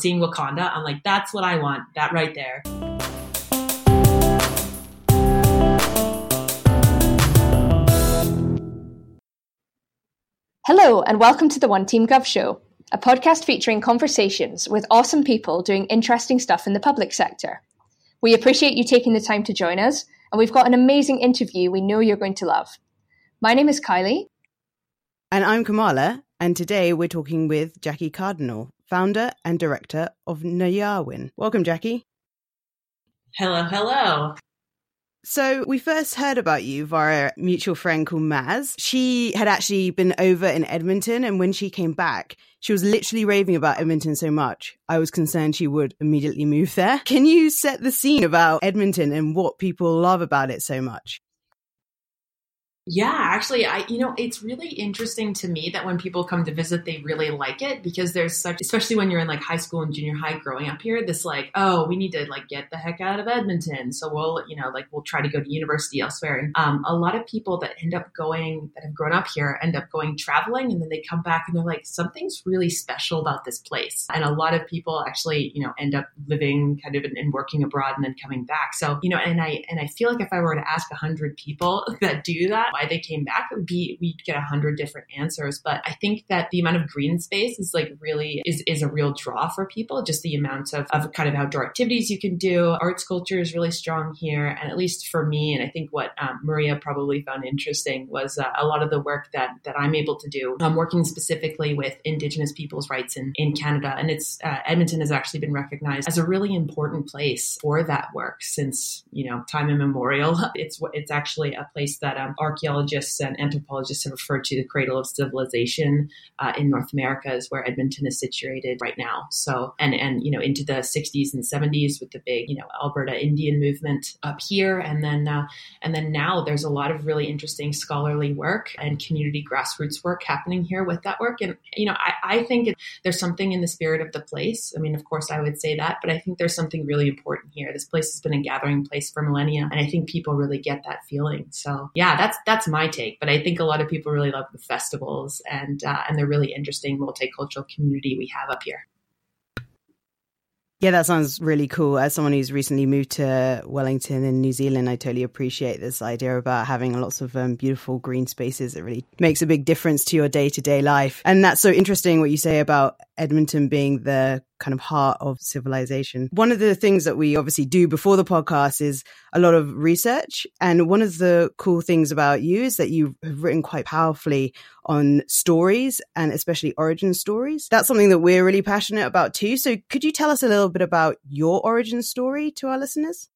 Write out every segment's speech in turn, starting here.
seeing Wakanda, I'm like, that's what I want. That right there. Hello, and welcome to the One Team Gov Show, a podcast featuring conversations with awesome people doing interesting stuff in the public sector. We appreciate you taking the time to join us, and we've got an amazing interview we know you're going to love. My name is Kylie. And I'm Kamala, and today we're talking with Jackie Cardinal, founder and director of Naheyawin. Welcome, Jackie. Hello, hello. So we first heard about you via a mutual friend called Maz. She had actually been over in Edmonton, and when she came back, she was literally raving about Edmonton so much. I was concerned she would immediately move there. Can you set the scene about Edmonton and what people love about it so much? Yeah, actually, I you know it's really interesting to me that when people come to visit, they really like it because there's such, especially when you're in like high school and junior high growing up here, this like, oh, we need to like get the heck out of Edmonton, so we'll you know like we'll try to go to university elsewhere. And um, a lot of people that end up going that have grown up here end up going traveling, and then they come back and they're like, something's really special about this place. And a lot of people actually you know end up living kind of and working abroad and then coming back. So you know, and I and I feel like if I were to ask a hundred people that do that why they came back, it would be we'd get a hundred different answers. But I think that the amount of green space is like really is is a real draw for people. Just the amount of, of kind of outdoor activities you can do. Art culture is really strong here, and at least for me, and I think what um, Maria probably found interesting was uh, a lot of the work that that I'm able to do. I'm working specifically with Indigenous people's rights in in Canada, and it's uh, Edmonton has actually been recognized as a really important place for that work since you know time immemorial. It's it's actually a place that um, archaeologists and anthropologists have referred to the cradle of civilization uh, in North America is where Edmonton is situated right now. So, and, and, you know, into the 60s and 70s with the big, you know, Alberta Indian movement up here. And then, uh, and then now there's a lot of really interesting scholarly work and community grassroots work happening here with that work. And, you know, I, I think there's something in the spirit of the place. I mean, of course, I would say that, but I think there's something really important here. This place has been a gathering place for millennia, and I think people really get that feeling. So, yeah, that's that's my take. But I think a lot of people really love the festivals and uh, and the really interesting multicultural community we have up here. Yeah, that sounds really cool. As someone who's recently moved to Wellington in New Zealand, I totally appreciate this idea about having lots of um, beautiful green spaces. It really makes a big difference to your day to day life. And that's so interesting what you say about Edmonton being the kind of heart of civilization. One of the things that we obviously do before the podcast is a lot of research. And one of the cool things about you is that you have written quite powerfully on stories and especially origin stories. That's something that we're really passionate about too. So could you tell us a little bit about your origin story to our listeners?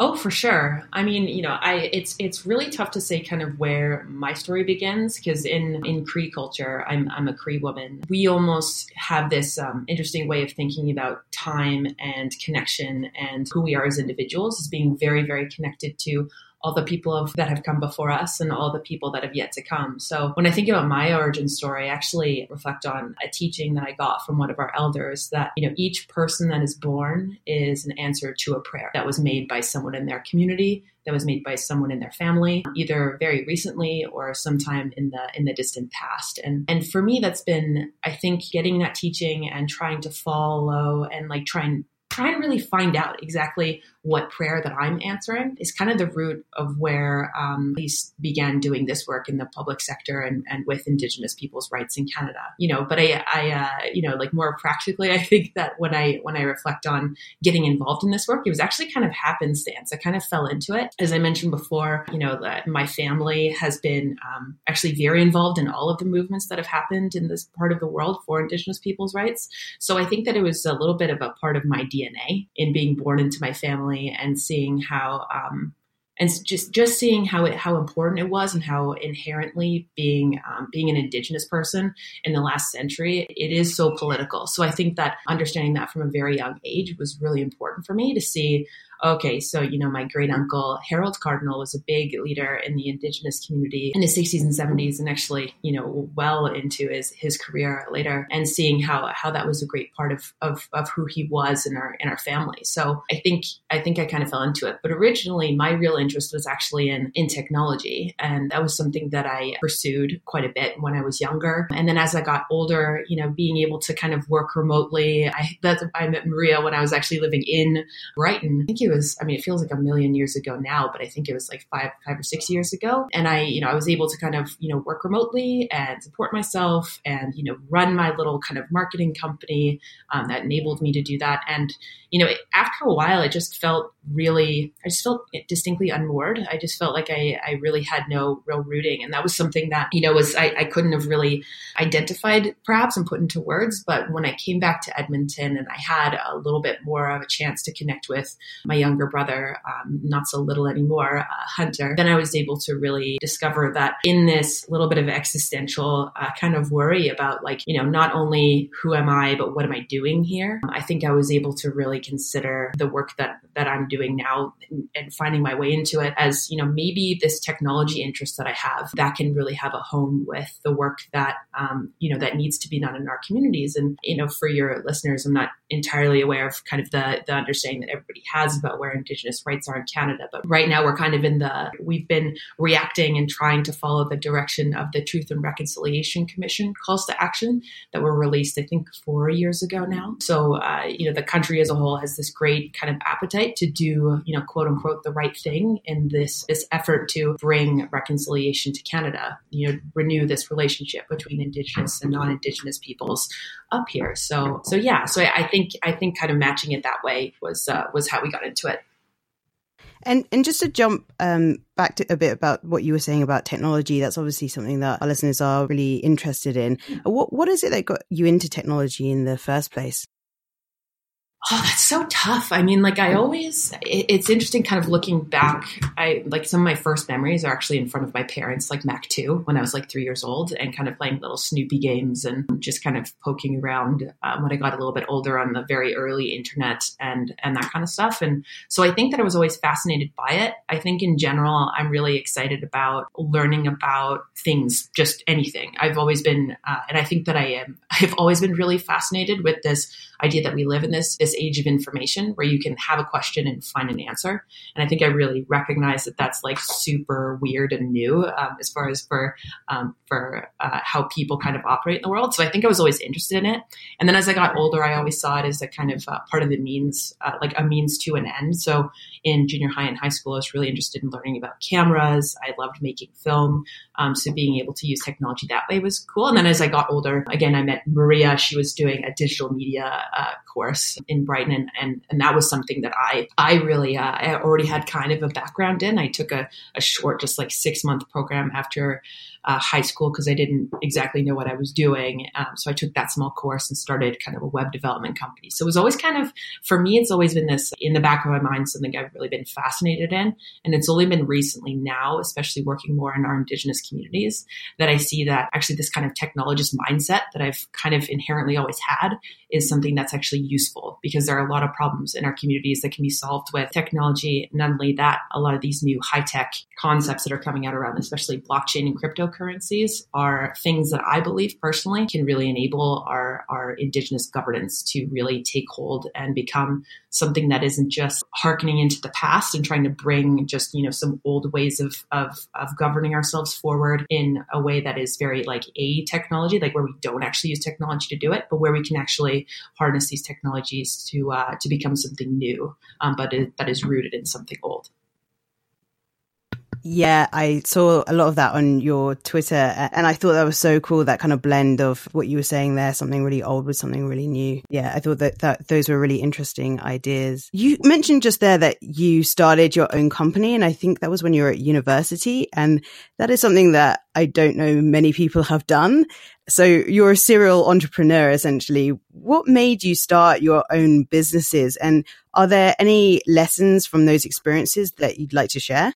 Oh, for sure. I mean, you know, I it's it's really tough to say kind of where my story begins because in in Cree culture, I'm I'm a Cree woman. We almost have this um, interesting way of thinking about time and connection and who we are as individuals as being very very connected to all the people of, that have come before us and all the people that have yet to come. So when I think about my origin story, I actually reflect on a teaching that I got from one of our elders that, you know, each person that is born is an answer to a prayer that was made by someone in their community, that was made by someone in their family, either very recently or sometime in the in the distant past. And and for me that's been I think getting that teaching and trying to follow and like trying try and really find out exactly what prayer that I'm answering is kind of the root of where um, began doing this work in the public sector and, and with Indigenous people's rights in Canada. You know, but I, I uh, you know, like more practically, I think that when I when I reflect on getting involved in this work, it was actually kind of happenstance. I kind of fell into it, as I mentioned before. You know, that my family has been um, actually very involved in all of the movements that have happened in this part of the world for Indigenous people's rights. So I think that it was a little bit of a part of my DNA in being born into my family and seeing how um, and just just seeing how it how important it was and how inherently being um, being an indigenous person in the last century it is so political. So i think that understanding that from a very young age was really important for me to see okay, so, you know, my great uncle Harold Cardinal was a big leader in the indigenous community in the 60s and 70s and actually, you know, well into his, his career later and seeing how, how that was a great part of, of, of who he was in our, in our family. So I think, I think I kind of fell into it. But originally my real interest was actually in, in technology. And that was something that I pursued quite a bit when I was younger. And then as I got older, you know, being able to kind of work remotely, I, that's, I met Maria when I was actually living in Brighton. Think it was, I mean, it feels like a million years ago now, but I think it was like five, five or six years ago. And I, you know, I was able to kind of, you know, work remotely and support myself and, you know, run my little kind of marketing company um, that enabled me to do that. And, you know, after a while, it just felt really, I just felt distinctly unmoored. I just felt like I, I really had no real rooting. And that was something that, you know, was, I, I couldn't have really identified perhaps and put into words. But when I came back to Edmonton and I had a little bit more of a chance to connect with my younger brother, um, not so little anymore, uh, Hunter, then I was able to really discover that in this little bit of existential uh, kind of worry about like, you know, not only who am I, but what am I doing here? I think I was able to really consider the work that, that I'm doing now and, and finding my way into it as, you know, maybe this technology interest that I have that can really have a home with the work that, um, you know, that needs to be done in our communities. And, you know, for your listeners, I'm not entirely aware of kind of the, the understanding that everybody has about where Indigenous rights are in Canada. But right now we're kind of in the, we've been reacting and trying to follow the direction of the Truth and Reconciliation Commission calls to action that were released, I think, four years ago now. So, uh, you know, the country as a whole has this great kind of appetite to do, you know, quote unquote, the right thing in this, this effort to bring reconciliation to Canada, you know, renew this relationship between Indigenous and non-Indigenous peoples up here. So, so yeah, so I, I think, I think kind of matching it that way was, uh, was how we got into it. And and just to jump um, back to a bit about what you were saying about technology, that's obviously something that our listeners are really interested in. What what is it that got you into technology in the first place? Oh, that's so tough. I mean, like I always, it's interesting kind of looking back. I like some of my first memories are actually in front of my parents, like Mac 2 when I was like three years old and kind of playing little Snoopy games and just kind of poking around um, when I got a little bit older on the very early internet and, and that kind of stuff. And so I think that I was always fascinated by it. I think in general, I'm really excited about learning about things, just anything. I've always been, uh, and I think that I am, I've always been really fascinated with this idea that we live in this, this age of information where you can have a question and find an answer. And I think I really recognize that that's like super weird and new um, as far as for um, for uh, how people kind of operate in the world. So I think I was always interested in it. And then as I got older, I always saw it as a kind of uh, part of the means, uh, like a means to an end. So in junior high and high school, I was really interested in learning about cameras. I loved making film. Um, so being able to use technology that way was cool. And then as I got older, again, I met Maria. She was doing a digital media uh, course in Brighton, and, and, and that was something that I I really uh, I already had kind of a background in. I took a, a short, just like six month program after uh, high school because I didn't exactly know what I was doing. Um, so I took that small course and started kind of a web development company. So it was always kind of, for me, it's always been this in the back of my mind, something I've really been fascinated in. And it's only been recently now, especially working more in our Indigenous communities, that I see that actually this kind of technologist mindset that I've kind of inherently always had is something that's actually useful because there are a lot of problems in our communities that can be solved with technology. Not only that, a lot of these new high tech concepts that are coming out around, especially blockchain and cryptocurrencies, are things that I believe personally can really enable our, our indigenous governance to really take hold and become something that isn't just harkening into the past and trying to bring just, you know, some old ways of, of, of governing ourselves forward in a way that is very like a technology, like where we don't actually use technology to do it, but where we can actually harness these technologies to, uh, to become something new, um, but it, that is rooted in something old. Yeah, I saw a lot of that on your Twitter, and I thought that was so cool. That kind of blend of what you were saying there, something really old with something really new. Yeah, I thought that, that those were really interesting ideas. You mentioned just there that you started your own company, and I think that was when you were at university, and that is something that I don't know many people have done. So you're a serial entrepreneur, essentially. What made you start your own businesses, and are there any lessons from those experiences that you'd like to share?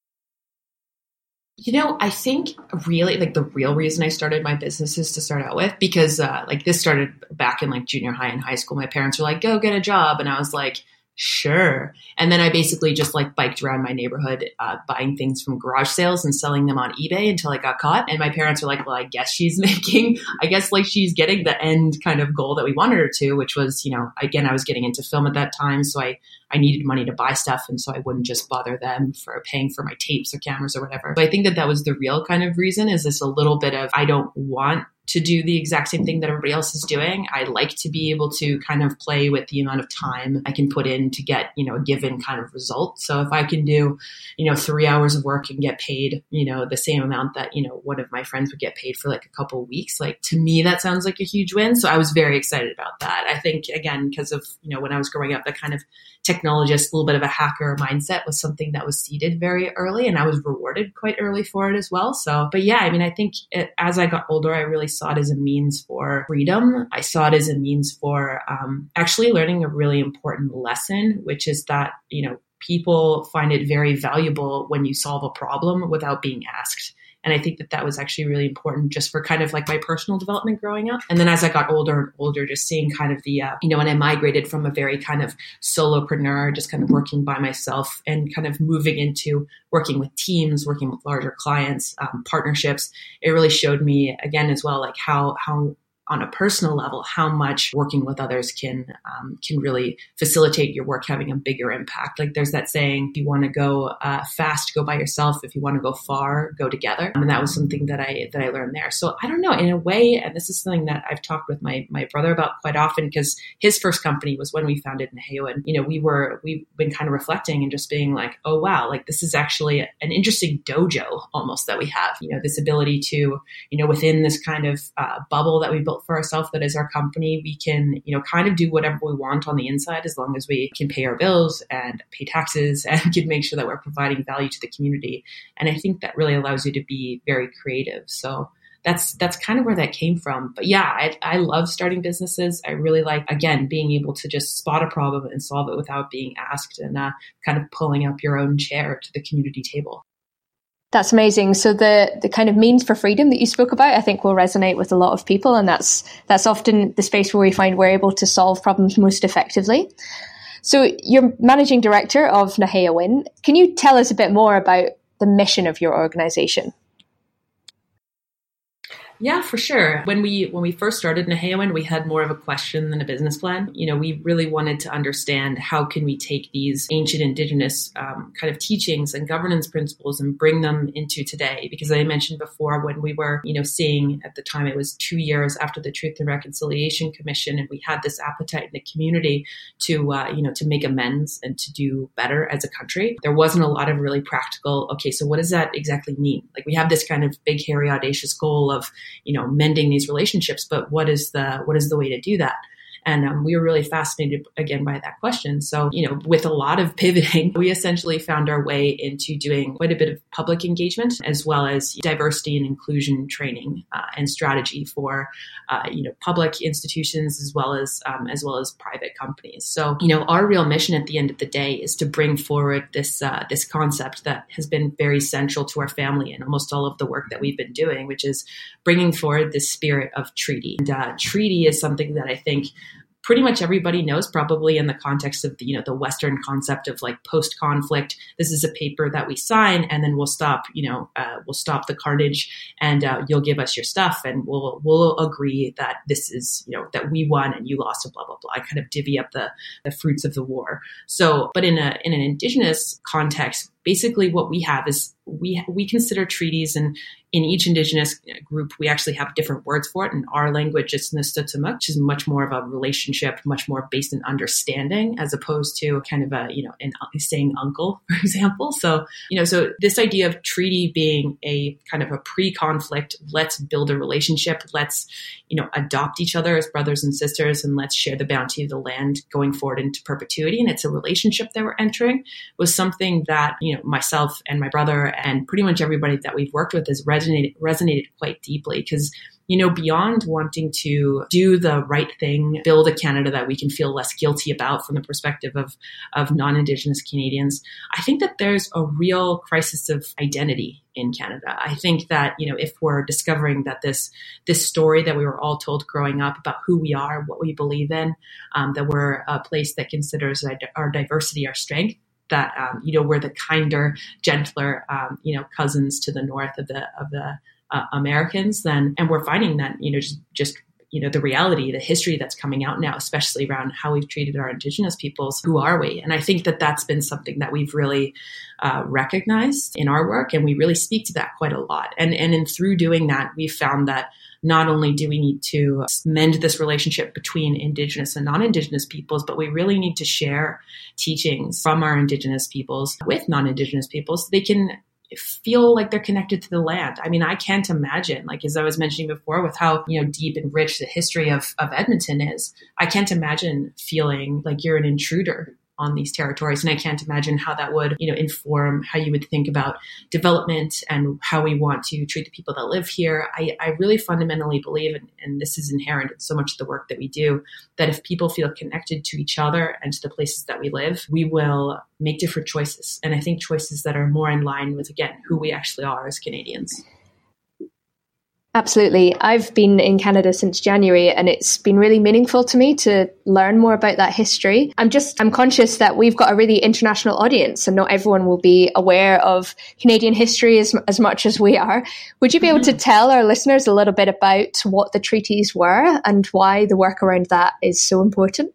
You know, I think really like the real reason I started my businesses to start out with because uh, like this started back in like junior high and high school. My parents were like, "Go get a job," and I was like, sure. And then I basically just like biked around my neighborhood, uh, buying things from garage sales and selling them on eBay until I got caught. And my parents were like, well, I guess she's making, I guess like she's getting the end kind of goal that we wanted her to, which was, you know, again, I was getting into film at that time. So I, I needed money to buy stuff. And so I wouldn't just bother them for paying for my tapes or cameras or whatever. But I think that that was the real kind of reason is this a little bit of, I don't want to do the exact same thing that everybody else is doing. I like to be able to kind of play with the amount of time I can put in to get, you know, a given kind of result. So if I can do, you know, three hours of work and get paid, you know, the same amount that, you know, one of my friends would get paid for like a couple weeks, like to me, that sounds like a huge win. So I was very excited about that. I think again, because of, you know, when I was growing up, that kind of technologist, a little bit of a hacker mindset was something that was seeded very early and I was rewarded quite early for it as well. So, but yeah, I mean, I think it, as I got older, I really saw it as a means for freedom. I saw it as a means for um, actually learning a really important lesson, which is that, you know, people find it very valuable when you solve a problem without being asked. And I think that that was actually really important just for kind of like my personal development growing up. And then as I got older and older, just seeing kind of the, uh, you know, when I migrated from a very kind of solopreneur, just kind of working by myself and kind of moving into working with teams, working with larger clients, um, partnerships, it really showed me again as well, like how, how on a personal level how much working with others can um, can really facilitate your work having a bigger impact. Like there's that saying, if you want to go uh, fast, go by yourself. If you want to go far, go together. And that was something that I that I learned there. So I don't know. In a way, and this is something that I've talked with my my brother about quite often because his first company was when we founded Naheo, and you know we were we've been kind of reflecting and just being like, oh wow, like this is actually an interesting dojo almost that we have. You know, this ability to you know within this kind of uh, bubble that we built for ourselves that is our company, we can, you know, kind of do whatever we want on the inside as long as we can pay our bills and pay taxes and can make sure that we're providing value to the community. And I think that really allows you to be very creative. So that's that's kind of where that came from. But yeah, I, I love starting businesses. I really like again being able to just spot a problem and solve it without being asked, and uh, kind of pulling up your own chair to the community table. That's amazing. So the the kind of means for freedom that you spoke about, I think will resonate with a lot of people, and that's that's often the space where we find we're able to solve problems most effectively. So you're managing director of Naheyawin. Can you tell us a bit more about the mission of your organization? Yeah, for sure. When we when we first started Naheyawin, we had more of a question than a business plan. You know, we really wanted to understand how can we take these ancient indigenous um, kind of teachings and governance principles and bring them into today. Because I mentioned before, when we were you know seeing at the time it was two years after the Truth and Reconciliation Commission, and we had this appetite in the community to uh, you know to make amends and to do better as a country. There wasn't a lot of really practical. Okay, so what does that exactly mean? Like we have this kind of big, hairy, audacious goal of you know mending these relationships but what is the what is the way to do that and um, we were really fascinated again by that question. So, you know, with a lot of pivoting, we essentially found our way into doing quite a bit of public engagement as well as diversity and inclusion training uh, and strategy for, uh, you know, public institutions as well as um, as well as private companies. So, you know, our real mission at the end of the day is to bring forward this uh, this concept that has been very central to our family and almost all of the work that we've been doing, which is bringing forward this spirit of treaty. And uh, treaty is something that I think pretty much everybody knows probably in the context of the, you know the western concept of like post conflict this is a paper that we sign and then we'll stop you know uh, we'll stop the carnage and uh, you'll give us your stuff and we'll we'll agree that this is you know that we won and you lost and blah blah blah. I kind of divvy up the the fruits of the war. So but in a in an indigenous context basically what we have is we we consider treaties and in each indigenous group we actually have different words for it in our language it's Nistutuma, which is much more of a relationship much more based in understanding as opposed to kind of a you know in saying uncle for example. So you know so this idea of treaty being a kind of a pre-conflict let's build a relationship let's you know adopt each other as brothers and sisters and let's share the bounty of the land going forward into perpetuity and it's a relationship that we're entering was something that you know myself and my brother and pretty much everybody that we've worked with has resonated resonated quite deeply because you know, beyond wanting to do the right thing, build a Canada that we can feel less guilty about from the perspective of, of non-Indigenous Canadians, I think that there's a real crisis of identity in Canada. I think that, you know, if we're discovering that this, this story that we were all told growing up about who we are, what we believe in, um, that we're a place that considers our diversity our strength, that um, you know we're the kinder, gentler, um, you know, cousins to the north of the of the uh, Americans. Then, and we're finding that you know just just you know the reality, the history that's coming out now, especially around how we've treated our Indigenous peoples. Who are we? And I think that that's been something that we've really uh, recognized in our work, and we really speak to that quite a lot. And and in through doing that, we've found that not only do we need to mend this relationship between Indigenous and non Indigenous peoples, but we really need to share teachings from our Indigenous peoples with non Indigenous peoples so they can feel like they're connected to the land. I mean, I can't imagine, like as I was mentioning before, with how you know deep and rich the history of, of Edmonton is, I can't imagine feeling like you're an intruder on these territories. And I can't imagine how that would, you know, inform how you would think about development and how we want to treat the people that live here. I, I really fundamentally believe, and, and this is inherent in so much of the work that we do, that if people feel connected to each other and to the places that we live, we will make different choices. And I think choices that are more in line with, again, who we actually are as Canadians. Absolutely. I've been in Canada since January and it's been really meaningful to me to learn more about that history. I'm just, I'm conscious that we've got a really international audience and not everyone will be aware of Canadian history as, as much as we are. Would you be able mm-hmm. to tell our listeners a little bit about what the treaties were and why the work around that is so important?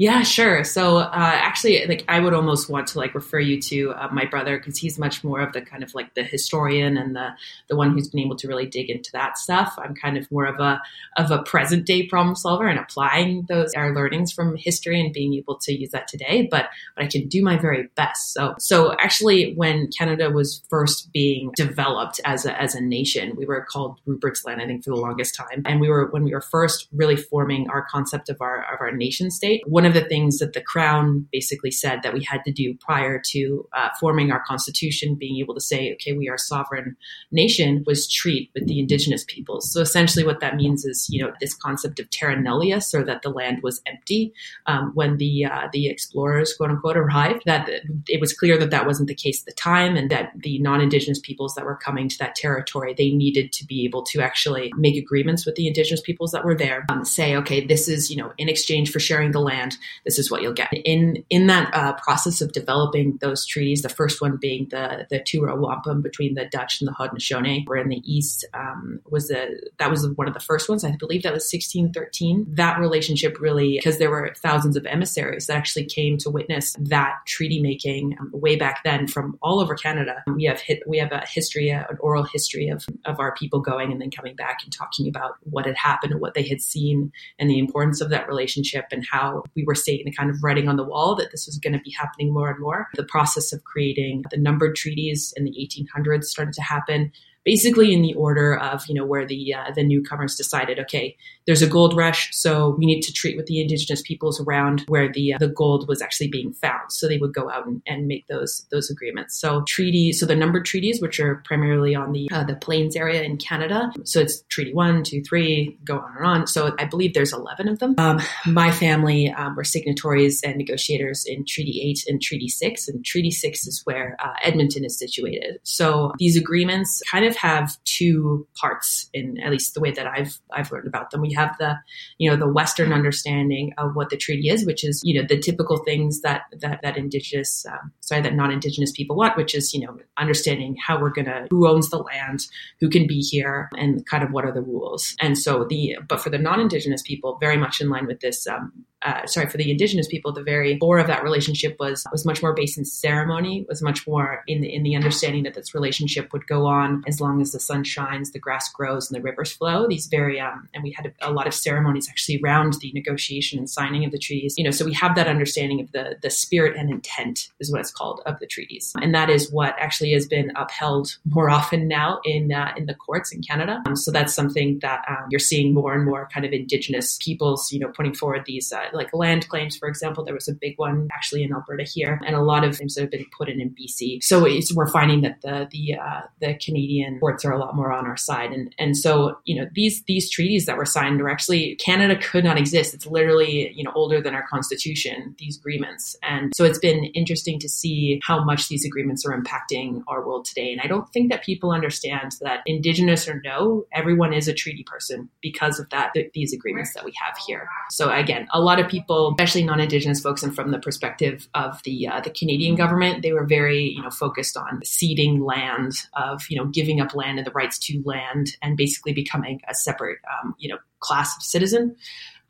Yeah, sure. So uh, actually, like I would almost want to like refer you to uh, my brother because he's much more of the kind of like the historian and the the one who's been able to really dig into that stuff. I'm kind of more of a of a present day problem solver and applying those our learnings from history and being able to use that today. But but I can do my very best. So so actually, when Canada was first being developed as a as a nation, we were called Rupert's Land, I think, for the longest time, and we were when we were first really forming our concept of our of our nation state. One of the things that the Crown basically said that we had to do prior to uh, forming our constitution, being able to say, okay, we are a sovereign nation, was treat with the indigenous peoples. So essentially, what that means is, you know, this concept of terra nullius, or that the land was empty um, when the uh, the explorers, quote unquote, arrived. That it was clear that that wasn't the case at the time, and that the non-indigenous peoples that were coming to that territory, they needed to be able to actually make agreements with the indigenous peoples that were there, um, say, okay, this is, you know, in exchange for sharing the land, this is what you'll get. In in that uh, process of developing those treaties, the first one being the the Two Row Wampum between the Dutch and the Haudenosaunee, where in the east um, was the that was one of the first ones. I believe that was 1613. That relationship really, because there were thousands of emissaries that actually came to witness that treaty making um, way back then from all over Canada. We have hit, we have a history, an oral history of of our people going and then coming back and talking about what had happened what they had seen and the importance of that relationship and how we were seeing the kind of writing on the wall that this was going to be happening more and more. The process of creating the numbered treaties in the 1800s started to happen basically in the order of you know where the uh, the newcomers decided okay there's a gold rush so we need to treat with the indigenous peoples around where the uh, the gold was actually being found. So they would go out and, and make those those agreements. So treaties so the numbered treaties which are primarily on the uh, the plains area in Canada so it's treaty one two three go on and on. So I believe there's 11 of them. Um, my family um, were signatories and negotiators in treaty 8 and treaty 6 and treaty 6 is where uh, Edmonton is situated. So these agreements kind of of have two parts in at least the way that I've I've learned about them. We have the you know the Western understanding of what the treaty is, which is you know the typical things that that that indigenous um, sorry that non-indigenous people want, which is you know understanding how we're gonna who owns the land, who can be here, and kind of what are the rules. And so the but for the non-indigenous people, very much in line with this um, uh, sorry, for the indigenous people, the very core of that relationship was was much more based in ceremony, was much more in the, in the understanding that this relationship would go on as long as the sun shines, the grass grows, and the rivers flow. These very um, and we had a, a, lot of ceremonies actually around the negotiation and signing of the treaties. You know, so we have that understanding of the the spirit and intent is what it's called of the treaties, and that is what actually has been upheld more often now in uh, in the courts in Canada. Um, so that's something that um, you're seeing more and more kind of indigenous peoples, you know, putting forward these. Uh, like land claims, for example, there was a big one actually in Alberta here, and a lot of things that have been put in in BC. So we're finding that the the uh, the Canadian courts are a lot more on our side, and and so you know these these treaties that were signed were actually Canada could not exist. It's literally you know older than our constitution. These agreements, and so it's been interesting to see how much these agreements are impacting our world today. And I don't think that people understand that Indigenous or no, everyone is a treaty person because of that th- these agreements that we have here. So again, a lot of people, especially non-Indigenous folks, and from the perspective of the uh, the Canadian government, they were very you know focused on ceding land, of you know giving up land and the rights to land, and basically becoming a separate um, you know class of citizen.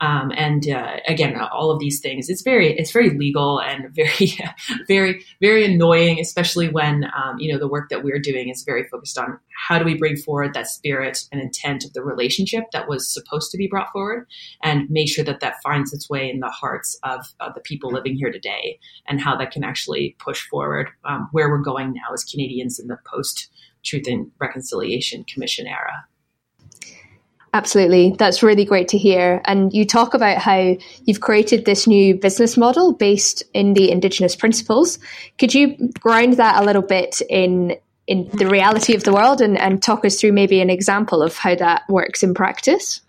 Um, and uh, again, all of these things. It's very, it's very legal and very, very, very annoying, especially when um, you know the work that we're doing is very focused on how do we bring forward that spirit and intent of the relationship that was supposed to be brought forward, and make sure that that finds its way in the hearts of, of the people living here today, and how that can actually push forward um, where we're going now as Canadians in the post Truth and Reconciliation Commission era. Absolutely. That's really great to hear. And you talk about how you've created this new business model based in the Indigenous principles. Could you ground that a little bit in in the reality of the world and, and talk us through maybe an example of how that works in practice?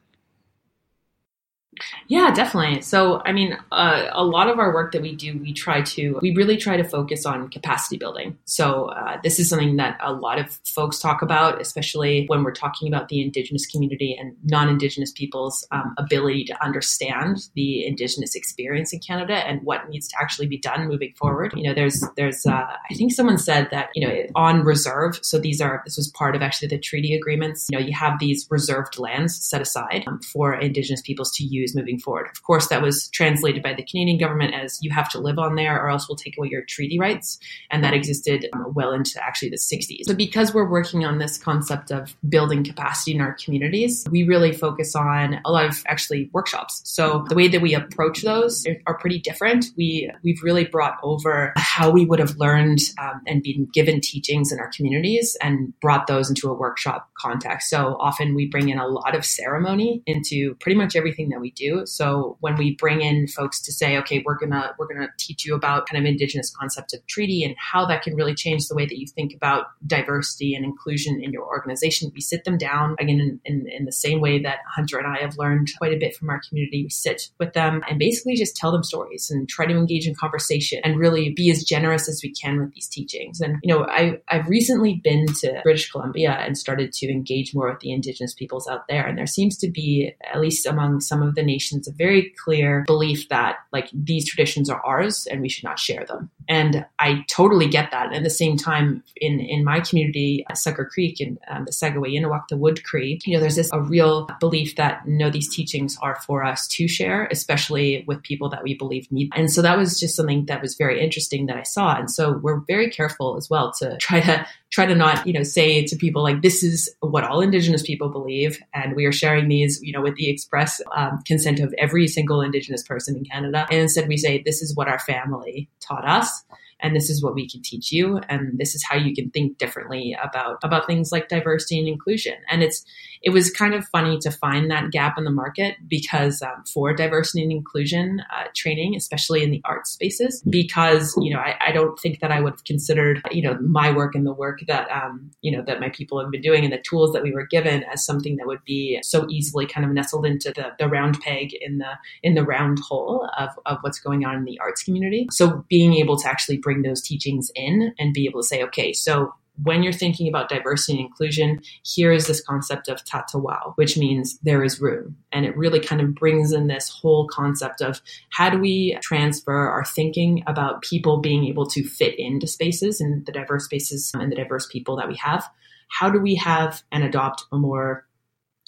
Yeah, definitely. So, I mean, uh, a lot of our work that we do, we try to, we really try to focus on capacity building. So, uh, this is something that a lot of folks talk about, especially when we're talking about the Indigenous community and non Indigenous people's um, ability to understand the Indigenous experience in Canada and what needs to actually be done moving forward. You know, there's, there's, uh, I think someone said that, you know, on reserve. So, these are, this was part of actually the treaty agreements. You know, you have these reserved lands set aside um, for Indigenous peoples to use moving forward. Of course, that was translated by the Canadian government as you have to live on there or else we'll take away your treaty rights. And that existed um, well into actually the 60s. So, because we're working on this concept of building capacity in our communities, we really focus on a lot of actually workshops. So, the way that we approach those are pretty different. We, we've really brought over how we would have learned um, and been given teachings in our communities and brought those into a workshop context. So, often we bring in a lot of ceremony into pretty much everything that we do. So when we bring in folks to say, okay, we're gonna we're gonna teach you about kind of indigenous concept of treaty and how that can really change the way that you think about diversity and inclusion in your organization, we sit them down again in, in, in the same way that Hunter and I have learned quite a bit from our community. We sit with them and basically just tell them stories and try to engage in conversation and really be as generous as we can with these teachings. And you know, I I've recently been to British Columbia and started to engage more with the indigenous peoples out there, and there seems to be at least among some of the nations a very clear belief that like these traditions are ours and we should not share them. And I totally get that. And at the same time, in, in my community, Sucker Creek and um, the Sagaway Inawak, the Wood Cree, you know, there's this a real belief that no, these teachings are for us to share, especially with people that we believe need. And so that was just something that was very interesting that I saw. And so we're very careful as well to try to try to not, you know, say to people like this is what all Indigenous people believe, and we are sharing these, you know, with the express um, consent of every single Indigenous person in Canada. And instead, we say this is what our family taught us and this is what we can teach you and this is how you can think differently about about things like diversity and inclusion. And it's it was kind of funny to find that gap in the market because um, for diversity and inclusion uh, training especially in the art spaces because you know I, I, don't think that i would have considered you know my work and the work that um, you know that my people have been doing and the tools that we were given as something that would be so easily kind of nestled into the, the round peg in the in the round hole of, of what's going on in the arts community. So being able to actually bring bring those teachings in and be able to say, okay, so when you're thinking about diversity and inclusion, here is this concept of tatawao, which means there is room. And it really kind of brings in this whole concept of how do we transfer our thinking about people being able to fit into spaces and the diverse spaces and the diverse people that we have? How do we have and adopt a more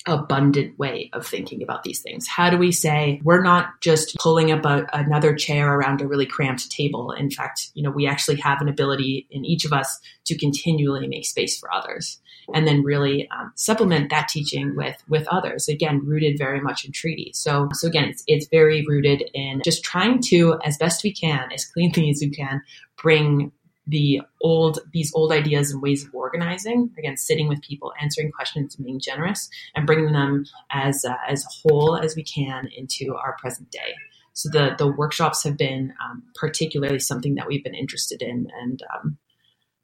abundant way of thinking about these things. How do we say we're not just pulling up a, another chair around a really cramped table? In fact, you know, we actually have an ability in each of us to continually make space for others and then really um, supplement that teaching with with others again rooted very much in treaty so so again it's, it's very rooted in just trying to as best we can as cleanly as we can bring the old these old ideas and ways of organizing again sitting with people answering questions and being generous and bringing them as uh, as whole as we can into our present day. So the the workshops have been um, particularly something that we've been interested in, and um,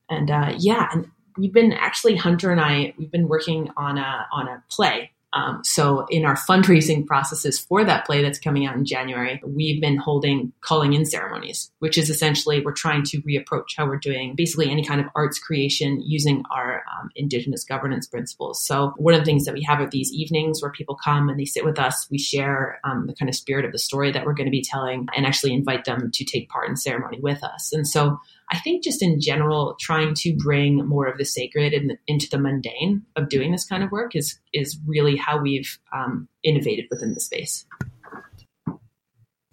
and uh, yeah, and we've been actually Hunter and I we've been working on a on a play um, so in our fundraising processes for that play that's coming out in January, we've been holding calling in ceremonies, which is essentially we're trying to reapproach how we're doing basically any kind of arts creation using our um, indigenous governance principles. So one of the things that we have are these evenings where people come and they sit with us. We share um, the kind of spirit of the story that we're going to be telling and actually invite them to take part in ceremony with us. And so I think just in general, trying to bring more of the sacred in the, into the mundane of doing this kind of work is is really how we've um, innovated within the space.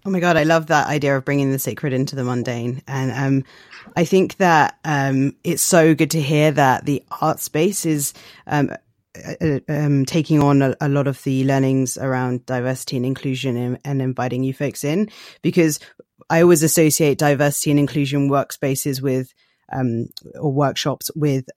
Oh my god, I love that idea of bringing the sacred into the mundane, and um, I think that um, it's so good to hear that the art space is um, uh, um, taking on a, a, lot of the learnings around diversity and inclusion and, inviting you folks in because I always associate diversity and inclusion workspaces with um, or workshops with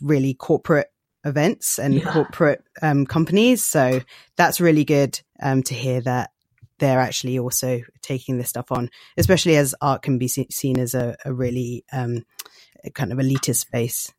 really corporate events and yeah. corporate um, companies. So that's really good um, to hear that they're actually also taking this stuff on, especially as art can be seen as a, a really um, kind of elitist space.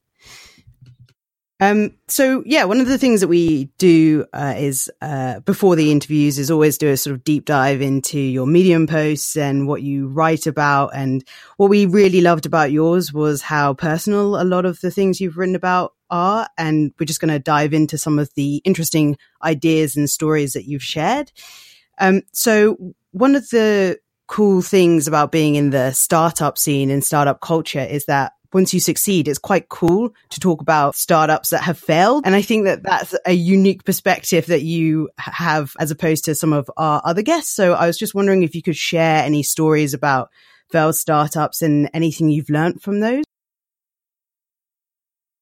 Um, so yeah, one of the things that we do uh, is uh, before the interviews is always do a sort of deep dive into your Medium posts and what you write about. And what we really loved about yours was how personal a lot of the things you've written about are. And we're just going to dive into some of the interesting ideas and stories that you've shared. Um, so one of the cool things about being in the startup scene and startup culture is that once you succeed, it's quite cool to talk about startups that have failed. And I think that that's a unique perspective that you have as opposed to some of our other guests. So I was just wondering if you could share any stories about failed startups and anything you've learned from those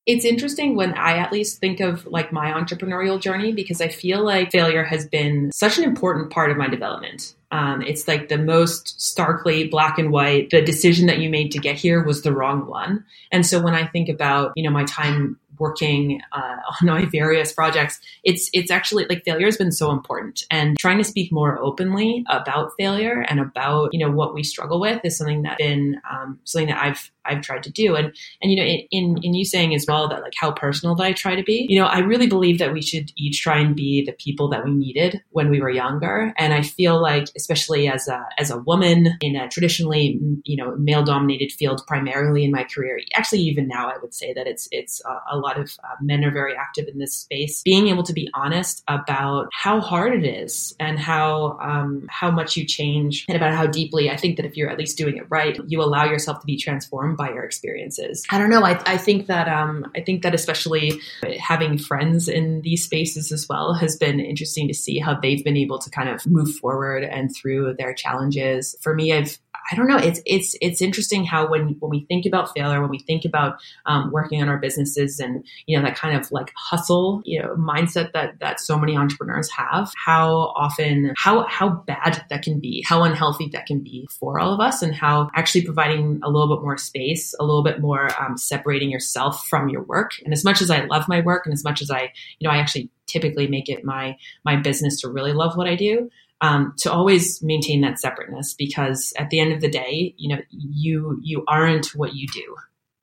it's interesting when I at least think of like my entrepreneurial journey because I feel like failure has been such an important part of my development. Um, it's like the most starkly black and white. The decision that you made to get here was the wrong one. And so when I think about, you know, my time working uh, on my various projects, it's it's actually like failure has been so important, and trying to speak more openly about failure and about you know what we struggle with is something that been um, something that I've I've tried to do, and and you know in in you saying as well that like how personal that I try to be, you know I really believe that we should each try and be the people that we needed when we were younger, and I feel like especially as a as a woman in a traditionally you know male dominated field, primarily in my career, actually even now I would say that it's it's a, a lot lot of uh, men are very active in this space. Being able to be honest about how hard it is and how um, how much you change and about how deeply. I think that if you're at least doing it right, you allow yourself to be transformed by your experiences. I don't know. I, I think that um, I think that especially having friends in these spaces as well has been interesting to see how they've been able to kind of move forward and through their challenges. For me, I've I don't know. It's it's it's interesting how when when we think about failure, when we think about um, working on our businesses, and you know that kind of like hustle, you know, mindset that that so many entrepreneurs have, how often how how bad that can be, how unhealthy that can be for all of us, and how actually providing a little bit more space, a little bit more um, separating yourself from your work. And as much as I love my work, and as much as I, you know, I actually typically make it my my business to really love what I do um, to always maintain that separateness because at the end of the day, you know, you you aren't what you do.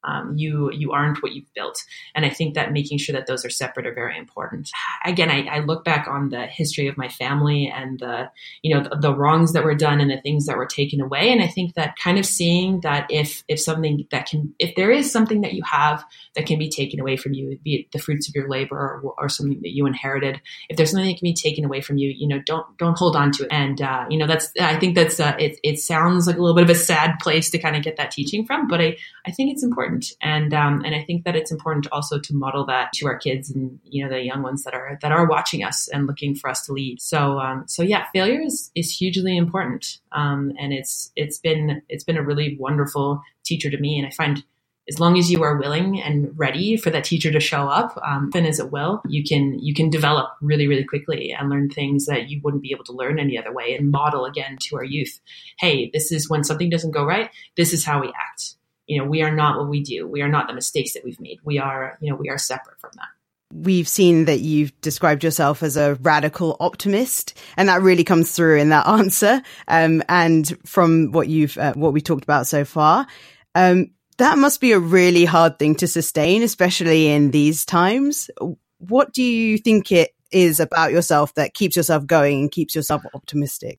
Um, you you aren't what you've built, and I think that making sure that those are separate are very important. Again, I, I look back on the history of my family and the you know the, the, wrongs that were done and the things that were taken away, and I think that kind of seeing that if if something that can if there is something that you have that can be taken away from you, be it the fruits of your labor or, or something that you inherited, if there's something that can be taken away from you, you know don't don't hold on to it, and uh, you know that's I think that's uh, it. It sounds like a little bit of a sad place to kind of get that teaching from, but I I think it's important important. And um, and I think that it's important also to model that to our kids and you know the young ones that are that are watching us and looking for us to lead. So um, so yeah, failure is is hugely important. Um, and it's it's been it's been a really wonderful teacher to me. And I find as long as you are willing and ready for that teacher to show up, um, then as it will, you can you can develop really really quickly and learn things that you wouldn't be able to learn any other way, and model again to our youth. Hey, this is when something doesn't go right. This is how we act you know, we are not what we do. We are not the mistakes that we've made. We are, you know, we are separate from that. we've seen that you've described yourself as a radical optimist, and that really comes through in that answer. Um, and from what you've uh, what we talked about so far, um, that must be a really hard thing to sustain, especially in these times. What do you think it is about yourself that keeps yourself going and keeps yourself optimistic?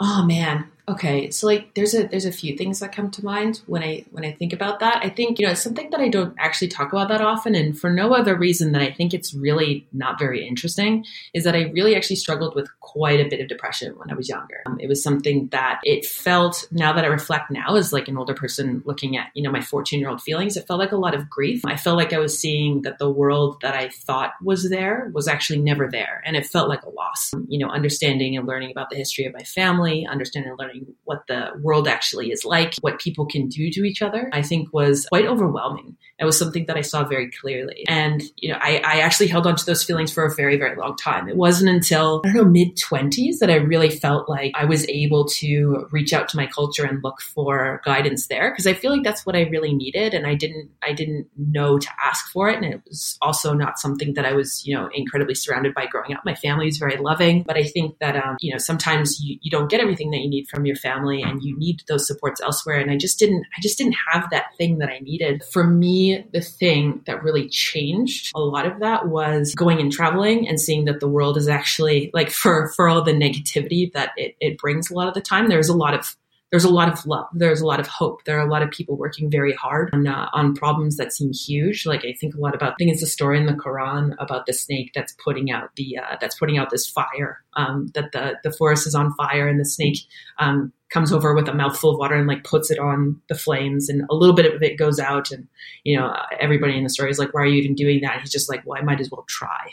Oh man, Okay, so like there's a there's a few things that come to mind when I when I think about that. I think you know it's something that I don't actually talk about that often, and for no other reason than I think it's really not very interesting. Is that I really actually struggled with quite a bit of depression when I was younger. Um, it was something that it felt now that I reflect now as like an older person looking at you know my 14 year old feelings. It felt like a lot of grief. I felt like I was seeing that the world that I thought was there was actually never there, and it felt like a loss. You know, understanding and learning about the history of my family, understanding and learning what the world actually is like, what people can do to each other, I think was quite overwhelming. It was something that I saw very clearly. And, you know, I, I actually held on to those feelings for a very, very long time. It wasn't until, I don't know, mid 20s that I really felt like I was able to reach out to my culture and look for guidance there. Cause I feel like that's what I really needed. And I didn't, I didn't know to ask for it. And it was also not something that I was, you know, incredibly surrounded by growing up. My family was very loving, but I think that, um, you know, sometimes you, you don't get everything that you need from your family and you need those supports elsewhere. And I just didn't, I just didn't have that thing that I needed. For me, the thing that really changed a lot of that was going and traveling and seeing that the world is actually like for, for all the negativity that it, it brings a lot of the time, there's a lot of there's a lot of love. There's a lot of hope. There are a lot of people working very hard on uh, on problems that seem huge. Like I think a lot about. I think it's a story in the Quran about the snake that's putting out the uh, that's putting out this fire. Um, that the the forest is on fire and the snake um, comes over with a mouthful of water and like puts it on the flames and a little bit of it goes out and you know everybody in the story is like why are you even doing that? And he's just like well I might as well try.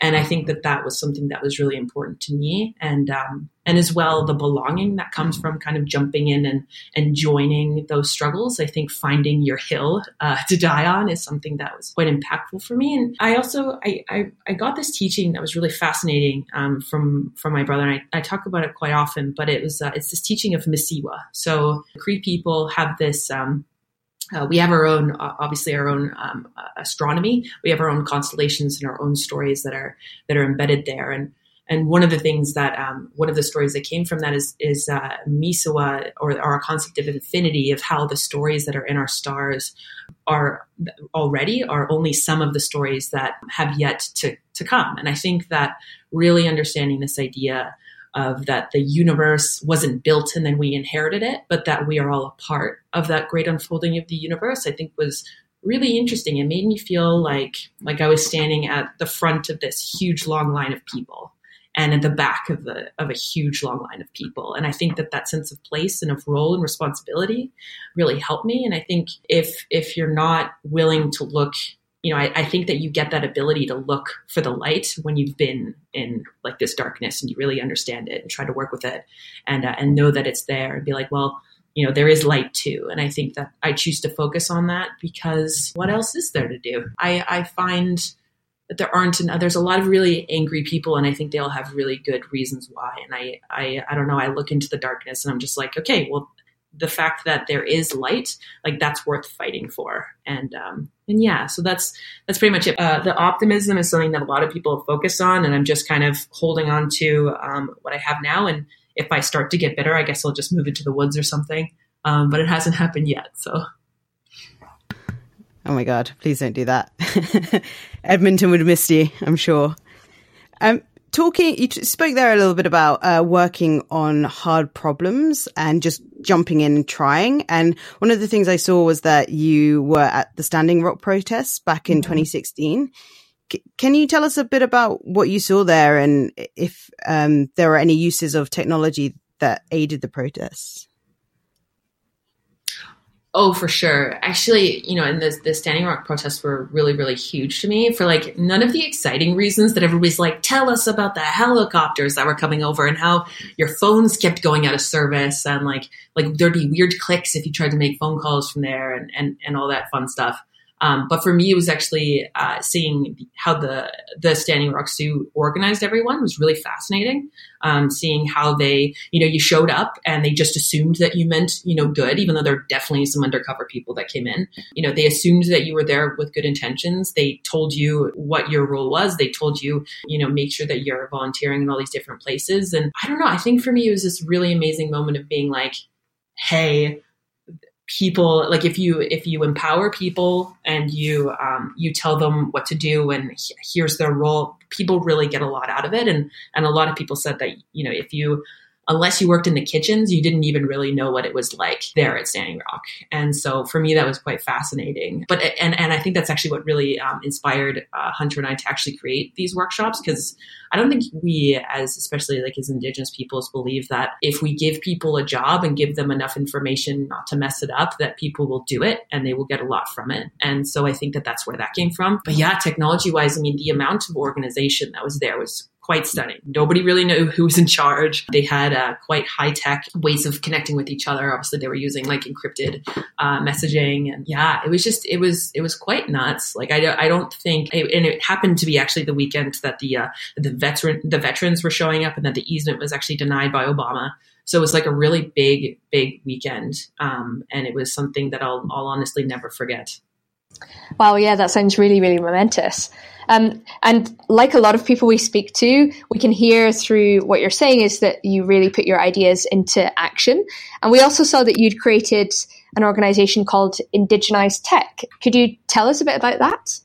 And I think that that was something that was really important to me. And, um, and as well, the belonging that comes from kind of jumping in and, and joining those struggles. I think finding your hill uh, to die on is something that was quite impactful for me. And I also, I, I, I got this teaching that was really fascinating um, from, from my brother. And I, I talk about it quite often, but it was, uh, it's this teaching of Misiwa. So Cree people have this, um, uh, we have our own, uh, obviously, our own um, astronomy. We have our own constellations and our own stories that are that are embedded there. And and one of the things that um, one of the stories that came from that is is uh, Misawa or our concept of infinity of how the stories that are in our stars are already are only some of the stories that have yet to to come. And I think that really understanding this idea of that the universe wasn't built and then we inherited it, but that we are all a part of that great unfolding of the universe, I think was really interesting. It made me feel like like I was standing at the front of this huge long line of people and at the back of the of a huge long line of people. And I think that that sense of place and of role and responsibility really helped me. And I think if if you're not willing to look you know, I, I, think that you get that ability to look for the light when you've been in like this darkness and you really understand it and try to work with it and uh, and know that it's there and be like, well, you know, there is light too. And I think that I choose to focus on that because what else is there to do? I, I find that there aren't, and there's a lot of really angry people, and I think they all have really good reasons why. And I, I, I don't know. I look into the darkness and I'm just like, okay, well, the fact that there is light, like that's worth fighting for. And um, and yeah, so that's that's pretty much it. Uh, the optimism is something that a lot of people focus on, and I'm just kind of holding on to um, what I have now. And if I start to get better, I guess I'll just move into the woods or something. Um, but it hasn't happened yet, so. Oh my God! Please don't do that. Edmonton would have missed you, I'm sure. Um, talking you spoke there a little bit about uh, working on hard problems and just jumping in and trying. And one of the things i saw was that you were at the standing rock protests back in mm-hmm. 2016 C- can you tell us a bit about what you saw there and if um, there were any uses of technology that aided the protests Oh, for sure. Actually, you know, and the, the Standing Rock protests were really, really huge to me for like none of the exciting reasons that everybody's like, tell us about the helicopters that were coming over and how your phones kept going out of service and like, like there'd be weird clicks if you tried to make phone calls from there and, and, and all that fun stuff. Um, but for me, it was actually uh, seeing how the the Standing Rock Sioux organized everyone was really fascinating. Um, seeing how they, you know, you showed up and they just assumed that you meant, you know, good, even though there are definitely some undercover people that came in. You know, they assumed that you were there with good intentions. They told you what your role was. They told you, you know, make sure that you're volunteering in all these different places. And I don't know. I think for me, it was this really amazing moment of being like, hey, people like if you if you empower people and you um, you tell them what to do and here's their role people really get a lot out of it. And and a lot of people said that you know if you unless you worked in the kitchens, you didn't even really know what it was like there at Standing Rock. And so for me, that was quite fascinating. But and and I think that's actually what really um, inspired uh, Hunter and I to actually create these workshops because I don't think we, as especially like as Indigenous peoples, believe that if we give people a job and give them enough information not to mess it up, that people will do it and they will get a lot from it. And so I think that that's where that came from. But yeah, technology wise, I mean, the amount of organization that was there was quite stunning. Nobody really knew who was in charge. They had uh, quite high tech ways of connecting with each other. Obviously, they were using like encrypted uh, messaging, and yeah, it was just it was it was quite nuts. Like I, I don't think, and it happened to be actually the weekend that the uh, the veteran the veterans were showing up, and that the easement was actually denied by Obama. So it was like a really big, big weekend, um, and it was something that I'll, I'll honestly never forget. Wow, yeah, that sounds really, really momentous. Um, and like a lot of people we speak to, we can hear through what you're saying is that you really put your ideas into action. And we also saw that you'd created an organization called Indigenized Tech. Could you tell us a bit about that?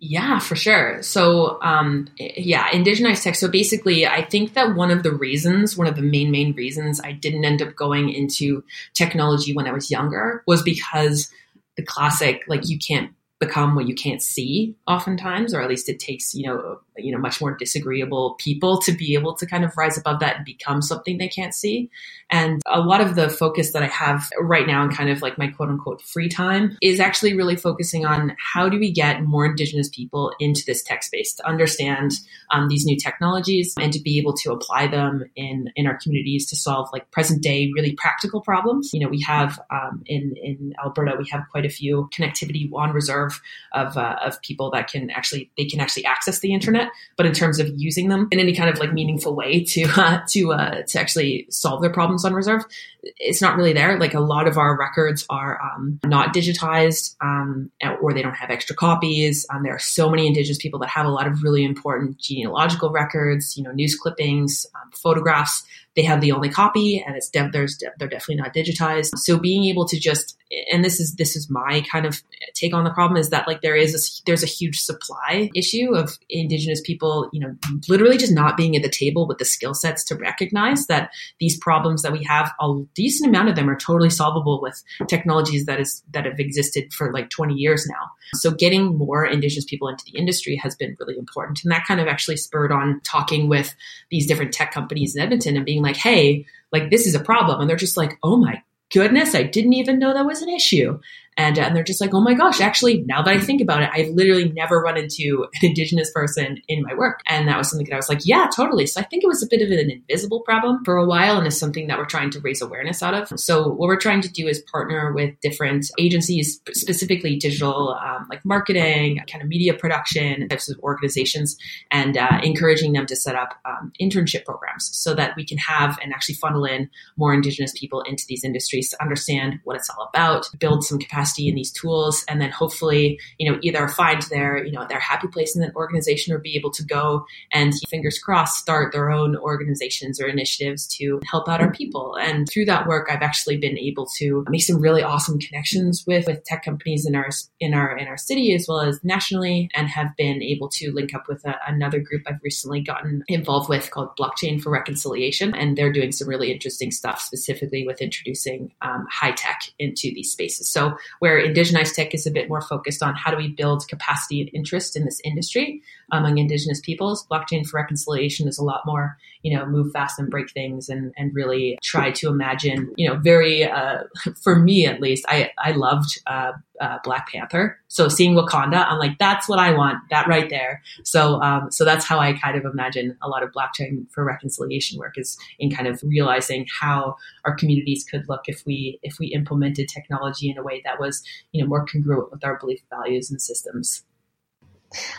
Yeah, for sure. So, um, yeah, indigenized tech. So basically, I think that one of the reasons, one of the main, main reasons I didn't end up going into technology when I was younger was because the classic, like, you can't become what you can't see oftentimes, or at least it takes, you know, you know, much more disagreeable people to be able to kind of rise above that and become something they can't see. And a lot of the focus that I have right now in kind of like my quote unquote free time is actually really focusing on how do we get more Indigenous people into this tech space to understand um, these new technologies and to be able to apply them in, in our communities to solve like present day, really practical problems. You know, we have um, in, in Alberta, we have quite a few connectivity on reserve of, uh, of people that can actually, they can actually access the internet but in terms of using them in any kind of like meaningful way to uh, to uh, to actually solve their problems on reserve, it's not really there. Like a lot of our records are um, not digitized, um, or they don't have extra copies. Um, there are so many Indigenous people that have a lot of really important genealogical records, you know, news clippings, um, photographs they have the only copy and it's de- there's de- they're definitely not digitized. So being able to just and this is this is my kind of take on the problem is that like there is a, there's a huge supply issue of indigenous people, you know, literally just not being at the table with the skill sets to recognize that these problems that we have a decent amount of them are totally solvable with technologies that is that have existed for like 20 years now. So getting more indigenous people into the industry has been really important and that kind of actually spurred on talking with these different tech companies in Edmonton and being like like, hey, like this is a problem. And they're just like, oh my goodness, I didn't even know that was an issue. And, uh, and they're just like, oh my gosh, actually, now that I think about it, I've literally never run into an Indigenous person in my work. And that was something that I was like, yeah, totally. So I think it was a bit of an invisible problem for a while and is something that we're trying to raise awareness out of. So what we're trying to do is partner with different agencies, specifically digital, um, like marketing, kind of media production types of organizations, and uh, encouraging them to set up um, internship programs so that we can have and actually funnel in more Indigenous people into these industries to understand what it's all about, build some capacity capacity in these tools and then hopefully you know either find their you know their happy place in that organization or be able to go and fingers crossed start their own organizations or initiatives to help out our people. And through that work i've actually been able to make some really awesome connections with with tech companies in our in our in our city as well as nationally and have been able to link up with a, another group i've recently gotten involved with called blockchain for reconciliation and they're doing some really interesting stuff specifically with introducing um, high tech into these spaces. So where indigenized tech is a bit more focused on how do we build capacity and interest in this industry. Among Indigenous peoples. Blockchain for Reconciliation is a lot more, you know, move fast and break things and, and really try to imagine, you know, very, uh, for me at least, I, I loved uh, uh, Black Panther. So seeing Wakanda, I'm like, that's what I want, that right there. So, um, so that's how I kind of imagine a lot of blockchain for reconciliation work is in kind of realizing how our communities could look if we if we implemented technology in a way that was, you know, more congruent with our belief values and systems.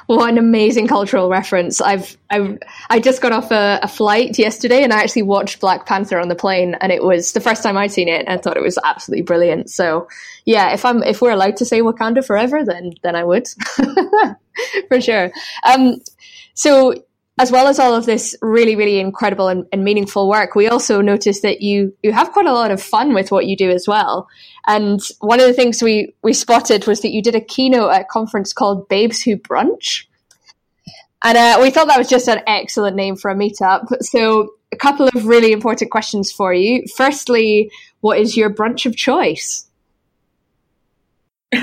What an amazing cultural reference! I've I I just got off a, a, flight yesterday, and I actually watched Black Panther on the plane, and it was the first time I'd seen it, and I thought it was absolutely brilliant. So, yeah, if I'm if we're allowed to say Wakanda forever, then then I would for sure. Um, so as well as all of this really, really incredible and, and, meaningful work, we also noticed that you you have quite a lot of fun with what you do as well. And one of the things we we spotted was that you did a keynote at a conference called Babes Who Brunch, and uh, we thought that was just an excellent name for a meetup. So, a couple of really important questions for you. Firstly, what is your brunch of choice?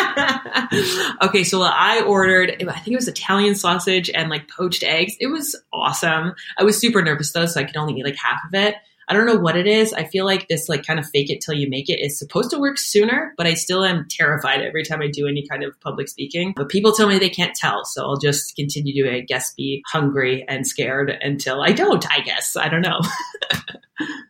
okay, so I ordered, I think it was Italian sausage and like poached eggs. It was awesome. I was super nervous though, so I could only eat like half of it. I don't know what it is. I feel like this like kind of fake it till you make it is supposed to work sooner, but I still am terrified every time I do any kind of public speaking. But people tell me they can't tell, so I'll just continue to, I guess, be hungry and scared until I don't, I guess. I don't know.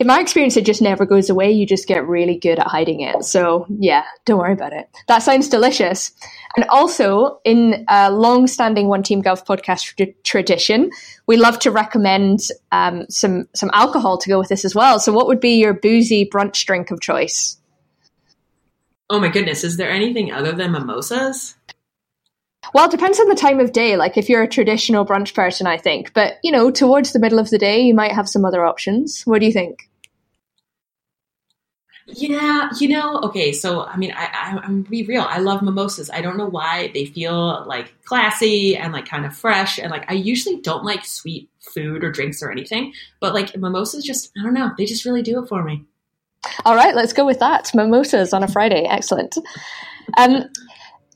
in my experience, it just never goes away. You just get really good at hiding it. So yeah, don't worry about it. That sounds delicious. And also, in a long-standing One Team Gov podcast tra- tradition, we love to recommend um, some some alcohol to go with this as well. So, what would be your boozy brunch drink of choice? Oh my goodness, is there anything other than mimosas? Well, it depends on the time of day. Like if you're a traditional brunch person, I think. But, you know, towards the middle of the day, you might have some other options. What do you think? Yeah, you know, okay, so I mean, I, I, I'm be real. I love mimosas. I don't know why they feel like classy and like kind of fresh. And like, I usually don't like sweet food or drinks or anything, but like mimosas just, I don't know, they just really do it for me. All right, let's go with that. Mimosas on a Friday. Excellent. Um,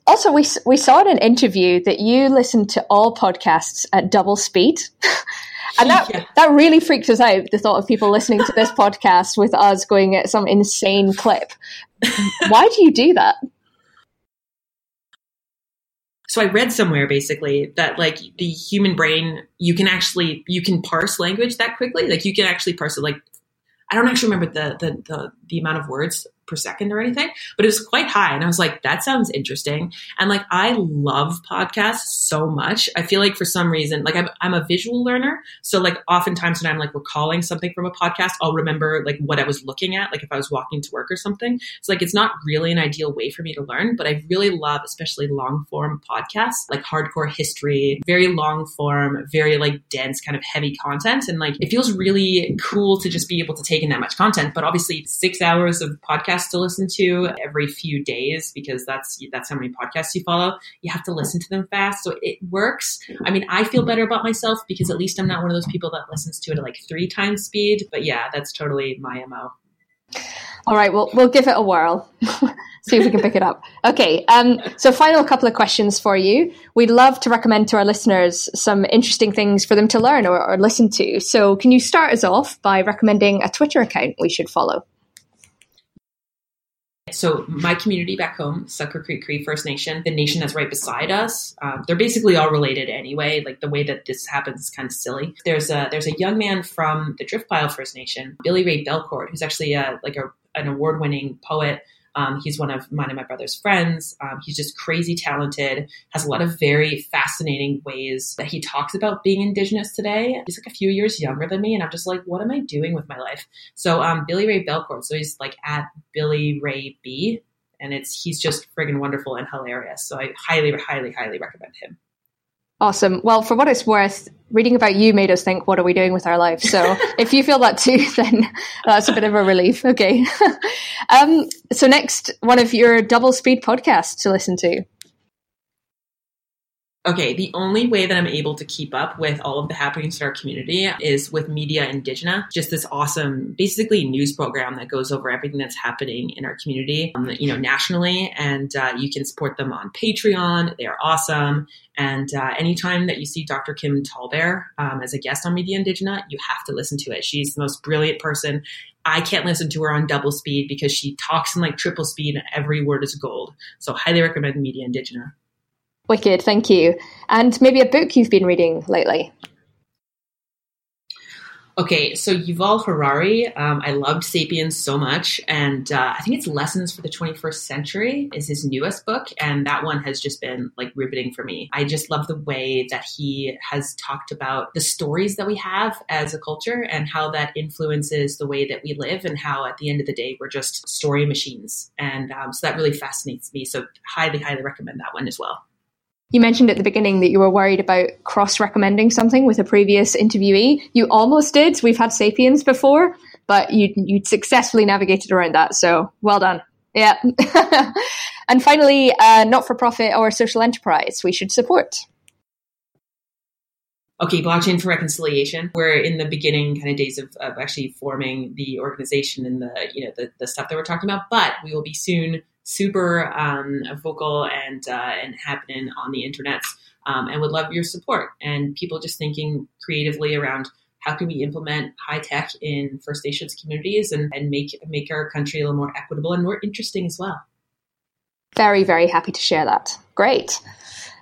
also, we we saw in an interview that you listen to all podcasts at double speed. and that yeah. that really freaked us out. The thought of people listening to this podcast with us going at some insane clip. Why do you do that? So I read somewhere basically that like the human brain, you can actually you can parse language that quickly. Like you can actually parse it. Like I don't actually remember the the the, the amount of words per second or anything, but it was quite high. And I was like, that sounds interesting. And like, I love podcasts so much. I feel like for some reason, like I'm, I'm a visual learner. So like oftentimes when I'm like recalling something from a podcast, I'll remember like what I was looking at, like if I was walking to work or something. So like, it's not really an ideal way for me to learn, but I really love, especially long form podcasts, like hardcore history, very long form, very like dense kind of heavy content. And like, it feels really cool to just be able to take in that much content. But obviously six hours of podcast podcasts to listen to every few days because that's that's how many podcasts you follow. You have to listen to them fast, so it works. I mean, I feel better about myself because at least I'm not one of those people that listens to it at like three times speed. But yeah, that's totally my mo. All right, well, we'll give it a whirl. See if we can pick it up. Okay, um, so final couple of questions for you. We'd love to recommend to our listeners some interesting things for them to learn or, or listen to. So, can you start us off by recommending a Twitter account we should follow? So my community back home, Sucker Creek Cree First Nation, the nation that's right beside us, um, they're basically all related anyway. Like the way that this happens is kind of silly. There's a there's a young man from the Driftpile First Nation, Billy Ray Belcourt, who's actually a, like a, an award winning poet um, he's one of mine and my brother's friends. Um, he's just crazy talented, has a lot of very fascinating ways that he talks about being Indigenous today. He's like a few years younger than me, and I'm just like, what am I doing with my life? So, um, Billy Ray Belcourt, so he's like at Billy Ray B, and it's he's just friggin' wonderful and hilarious. So, I highly, highly, highly recommend him. Awesome. Well, for what it's worth, reading about you made us think, what are we doing with our life? So if you feel that too, then that's a bit of a relief. Okay. um, so next, one of your double speed podcasts to listen to. Okay, the only way that I'm able to keep up with all of the happenings in our community is with Media Indigena, just this awesome, basically news program that goes over everything that's happening in our community, um, you know, nationally. And uh, you can support them on Patreon. They are awesome. And uh, anytime that you see Dr. Kim Tallbear um, as a guest on Media Indigena, you have to listen to it. She's the most brilliant person. I can't listen to her on double speed because she talks in like triple speed and every word is gold. So highly recommend Media Indigena. Wicked, thank you. And maybe a book you've been reading lately. Okay, so Yuval Harari, um, I loved *Sapiens* so much, and uh, I think it's *Lessons for the 21st Century* is his newest book, and that one has just been like riveting for me. I just love the way that he has talked about the stories that we have as a culture and how that influences the way that we live, and how at the end of the day we're just story machines, and um, so that really fascinates me. So highly, highly recommend that one as well. You mentioned at the beginning that you were worried about cross recommending something with a previous interviewee. You almost did. We've had Sapiens before, but you you successfully navigated around that. So well done. Yeah. and finally, uh, not for profit or social enterprise we should support. Okay, blockchain for reconciliation. We're in the beginning kind of days of, of actually forming the organization and the you know the, the stuff that we're talking about, but we will be soon super um, vocal and uh, and happening on the internet, um, and would love your support and people just thinking creatively around how can we implement high tech in First Nations communities and, and make make our country a little more equitable and more interesting as well. Very very happy to share that. Great.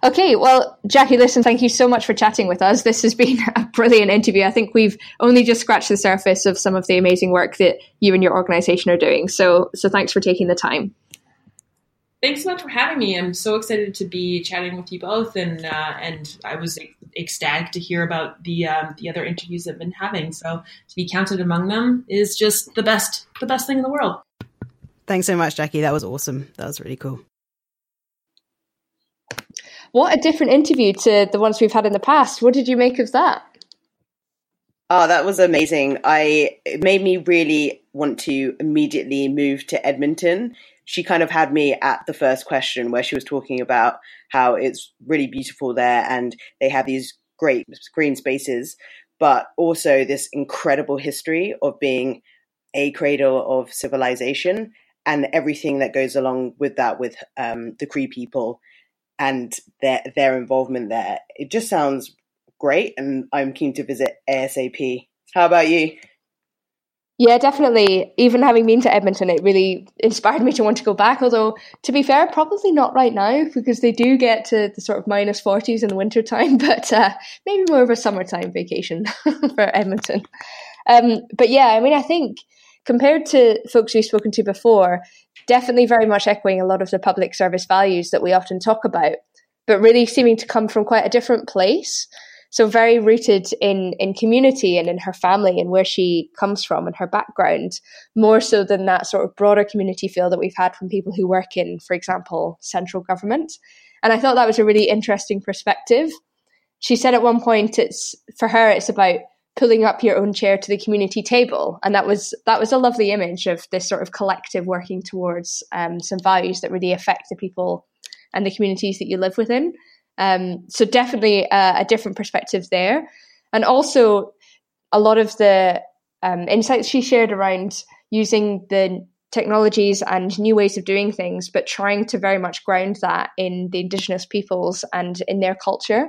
Okay, well, Jackie, listen, thank you so much for chatting with us. This has been a brilliant interview. I think we've only just scratched the surface of some of the amazing work that you and your organization are doing. So, so thanks for taking the time thanks so much for having me. I'm so excited to be chatting with you both, and uh, and I was ecstatic to hear about the um, the other interviews I've been having. So to be counted among them is just the best the best thing in the world. Thanks so much, Jackie. That was awesome. That was really cool. What a different interview to the ones we've had in the past. What did you make of that? Oh, that was amazing. I it made me really want to immediately move to Edmonton she kind of had me at the first question where she was talking about how it's really beautiful there and they have these great green spaces, but also this incredible history of being a cradle of civilization and everything that goes along with that with um, the Cree people and their their involvement there. It just sounds great, and I'm keen to visit ASAP. How about you? Yeah, definitely. Even having been to Edmonton, it really inspired me to want to go back. Although, to be fair, probably not right now because they do get to the sort of minus 40s in the winter time, but uh, maybe more of a summertime vacation for Edmonton. Um, but yeah, I mean, I think compared to folks we've spoken to before, definitely very much echoing a lot of the public service values that we often talk about, but really seeming to come from quite a different place. So very rooted in in community and in her family and where she comes from and her background, more so than that sort of broader community feel that we've had from people who work in, for example, central government. And I thought that was a really interesting perspective. She said at one point it's for her it's about pulling up your own chair to the community table and that was that was a lovely image of this sort of collective working towards um, some values that really affect the people and the communities that you live within um, so definitely a, a, different perspective there, and also a lot of the um, insights she shared around using the technologies and new ways of doing things, but trying to very much ground that in the indigenous peoples and in their culture.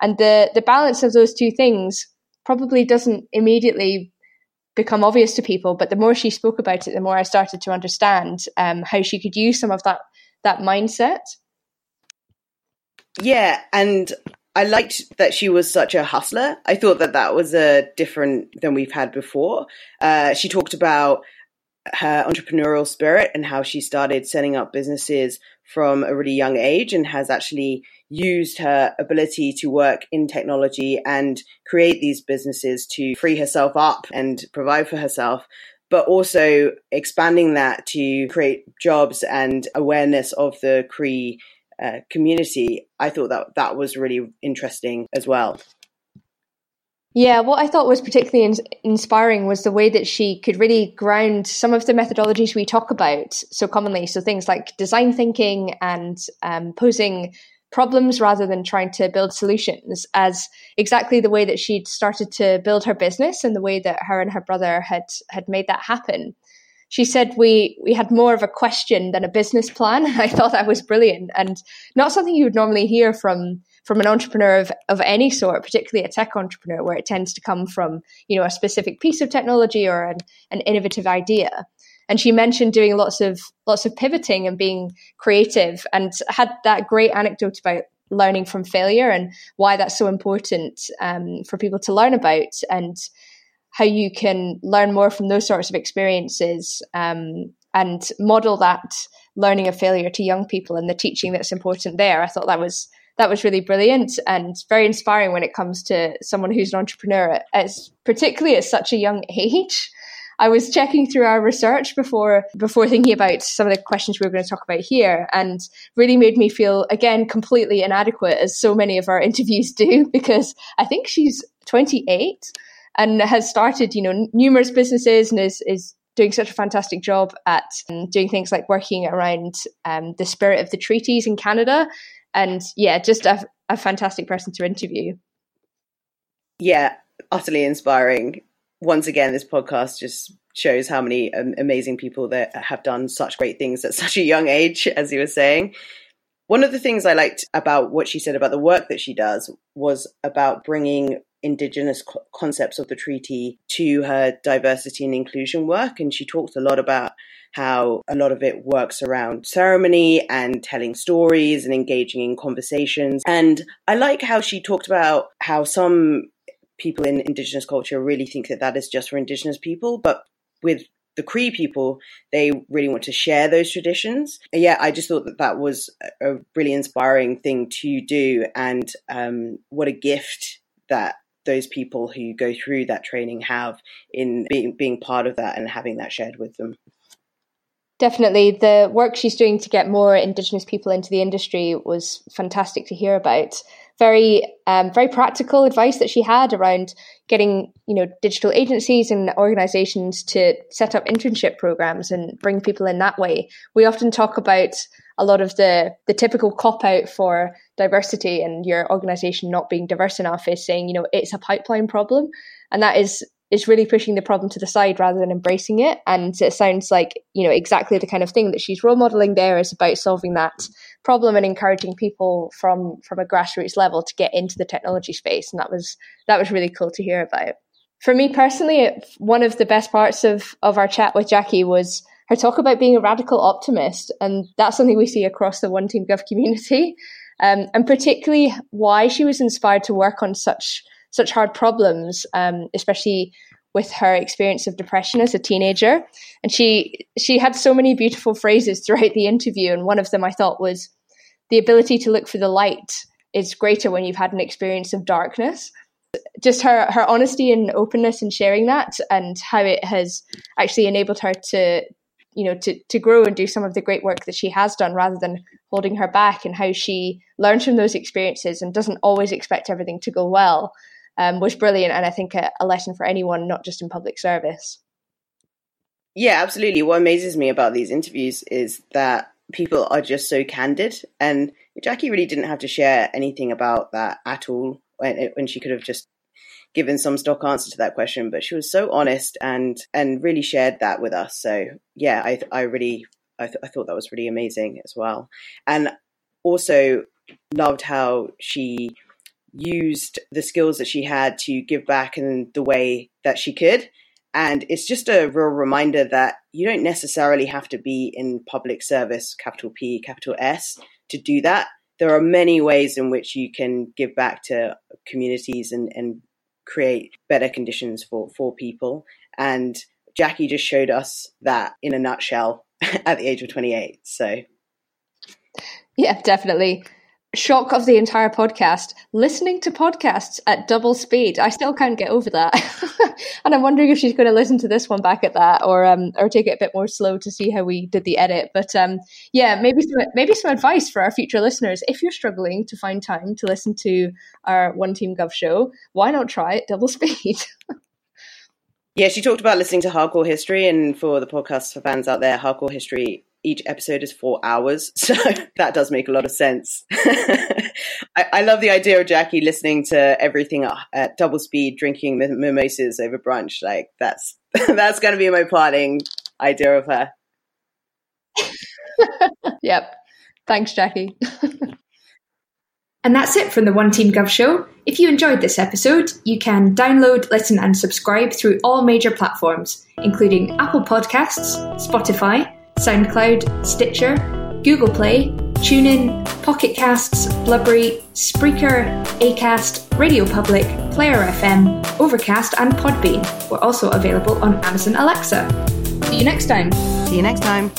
And the the balance of those two things probably doesn't immediately become obvious to people, but the more she spoke about it, the more I started to understand um, how she could use some of that that mindset yeah, and I liked that she was such a hustler. I thought that that was a uh, different than we've had before. Uh, she talked about her entrepreneurial spirit and how she started setting up businesses from a really young age and has actually used her ability to work in technology and create these businesses to free herself up and provide for herself but also expanding that to create jobs and awareness of the Cree uh, community, I thought that that was really interesting as well. Yeah, what I thought was particularly in- inspiring was the way that she could really ground some of the methodologies we talk about so commonly. So things like design thinking and um, posing problems rather than trying to build solutions as exactly the way that she'd started to build her business and the way that her and her brother had had made that happen she said we we had more of a question than a business plan. I thought that was brilliant and not something you would normally hear from from an entrepreneur of, of any sort particularly a tech entrepreneur where it tends to come from you know a specific piece of technology or an, an innovative idea. And she mentioned doing lots of lots of pivoting and being creative and had that great anecdote about learning from failure and why that's so important um, for people to learn about. And how you can learn more from those sorts of experiences um, and model that learning of failure to young people and the teaching that's important there. I thought that was that was really brilliant and very inspiring when it comes to someone who's an entrepreneur, as particularly at such a young age. I was checking through our research before before thinking about some of the questions we were going to talk about here, and really made me feel again completely inadequate, as so many of our interviews do, because I think she's 28 and has started, you know, numerous businesses and is is doing such a fantastic job at um, doing things like working around um, the spirit of the treaties in Canada, and yeah, just a, a fantastic person to interview. Yeah, utterly inspiring once again, this podcast just shows how many um, amazing people that have done such great things at such a young age, as you were saying. One of the things I liked about what she said about the work that she does was about bringing indigenous co- concepts of the treaty to her diversity and inclusion work. And she talked a lot about how a lot of it works around ceremony and telling stories and engaging in conversations. And I like how she talked about how some people in indigenous culture really think that that is just for indigenous people, but with the Cree people, they really want to share those traditions. And Yeah, I just thought that that was a really inspiring thing to do, and um, what a gift that those people who go through that training have in being being part of that and having that shared with them. Definitely, the work she's doing to get more Indigenous people into the industry was fantastic to hear about. Very um, very practical advice that she had around getting you know digital agencies and organizations to set up internship programs and bring people in that way. We often talk about a lot of the the typical cop out for diversity and your organization not being diverse enough is saying you know it's a pipeline problem and that is is really pushing the problem to the side rather than embracing it. And it sounds like, you know, exactly the kind of thing that she's role modeling there is about solving that problem and encouraging people from from a grassroots level to get into the technology space. And that was that was really cool to hear about. For me personally, one of the best parts of of our chat with Jackie was her talk about being a radical optimist, and that's something we see across the One Team Gov community, um, and particularly why she was inspired to work on such such hard problems, um, especially with her experience of depression as a teenager. And she she had so many beautiful phrases throughout the interview, and one of them I thought was the ability to look for the light is greater when you've had an experience of darkness. Just her her honesty and openness in sharing that, and how it has actually enabled her to you know to to grow and do some of the great work that she has done rather than holding her back and how she learns from those experiences and doesn't always expect everything to go well um, was brilliant and I think a, a lesson for anyone, not just in public service. Yeah, absolutely. What amazes me about these interviews is that people are just so candid, and Jackie really didn't have to share anything about that at all when, when she could have just given some stock answer to that question. But she was so honest and and really shared that with us. So yeah, I I really I, th- I thought that was really amazing as well, and also loved how she used the skills that she had to give back in the way that she could. And it's just a real reminder that you don't necessarily have to be in public service, capital P, capital S, to do that. There are many ways in which you can give back to communities and, and create better conditions for, for people. And Jackie just showed us that in a nutshell at the age of 28. So, yeah, definitely shock of the entire podcast listening to podcasts at double speed. I still can't get over that. And i'm wondering if she's going to listen to this one back at that or um or take it a bit more slow to see how we did the edit. But um yeah maybe some maybe some advice for our future listeners. If you're struggling to find time to listen to our one team gov show why not try it double speed? Yeah she talked about listening to hardcore history and for the podcast for fans out there hardcore history each episode is four hours. So that does make a lot of sense. I, I, love the idea of Jackie listening to everything at, at double speed, drinking mimosas over brunch. Like that's, that's going to be my plotting idea of her. yep. Thanks, Jackie. and that's it from the One Team Gov show. If you enjoyed this episode, you can download, listen, and subscribe through all major platforms, including Apple Podcasts, Spotify, SoundCloud, Stitcher, Google Play, TuneIn, Pocket Casts, Blubrry, Spreaker, Acast, Radio Public, Player FM, Overcast, and Podbean. We're also available on Amazon Alexa. See you next time. See you next time.